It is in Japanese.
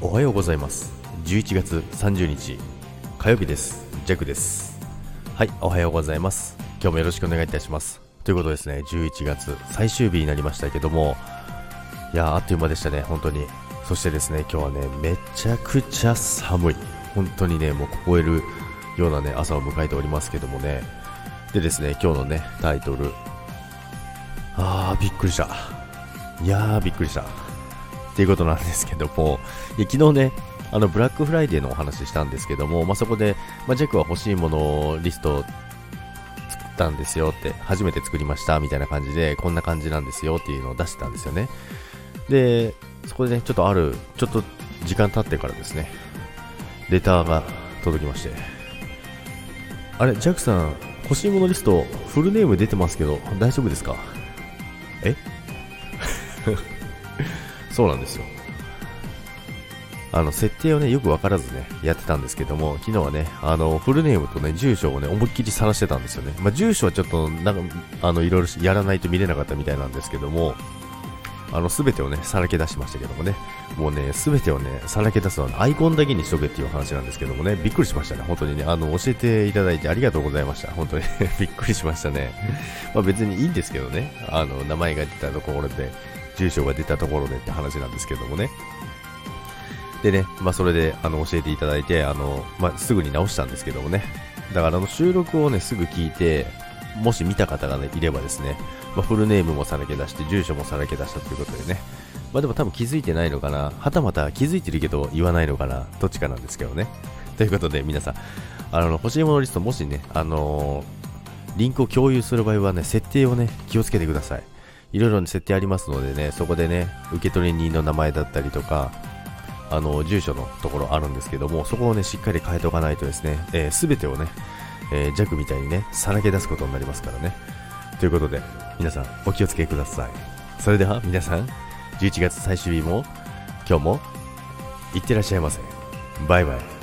おはようございます。11月30日火曜日です。ジャックです。はいおはようございます。今日もよろしくお願いいたします。ということですね11月最終日になりましたけどもいやーあっという間でしたね本当に。そしてですね今日はねめちゃくちゃ寒い。本当にねもう凍えるようなね朝を迎えておりますけどもね。でですね今日のねタイトル。あーびっくりした。いやーびっくりした。っていうことなんですけども、昨日ね、あのブラックフライデーのお話したんですけども、まあ、そこで、まあ、ジャクは欲しいものリスト作ったんですよって、初めて作りましたみたいな感じで、こんな感じなんですよっていうのを出してたんですよね。で、そこでね、ちょっとある、ちょっと時間経ってからですね、レターが届きまして、あれ、ジャックさん、欲しいものリスト、フルネーム出てますけど、大丈夫ですか？え？そうなんですよ。あの、設定をね、よくわからずね、やってたんですけども、昨日はね、あの、フルネームとね、住所をね、思いっきり晒してたんですよね。まあ、住所はちょっと、なんか、あの、いろいろやらないと見れなかったみたいなんですけども、あの、すべてをね、さらけ出しましたけどもね、もうね、すべてをね、さらけ出すのは、アイコンだけにしとけっていう話なんですけどもね、びっくりしましたね、本当にね、あの、教えていただいてありがとうございました。本当に びっくりしましたね。まあ別にいいんですけどね、あの、名前が出たところで、住所が出たところでって話なんですけどもね。でね、まあそれで、あの、教えていただいて、あの、まあすぐに直したんですけどもね。だからあの、収録をね、すぐ聞いて、もし見た方が、ね、いればですね、まあ、フルネームもさらけ出して、住所もさらけ出したということでね。まあでも多分気づいてないのかな。はたまた気づいてるけど言わないのかな。どっちかなんですけどね。ということで皆さん、あの、欲しいものリストもしね、あのー、リンクを共有する場合はね、設定をね、気をつけてください。いろいろ設定ありますのでね、そこでね、受取人の名前だったりとか、あの、住所のところあるんですけども、そこをね、しっかり変えておかないとですね、す、えー、てをね、えー、弱みたいにね、さらけ出すことになりますからね。ということで、皆さん、お気をつけください。それでは、皆さん、11月最終日も、今日も、いってらっしゃいませ。バイバイ。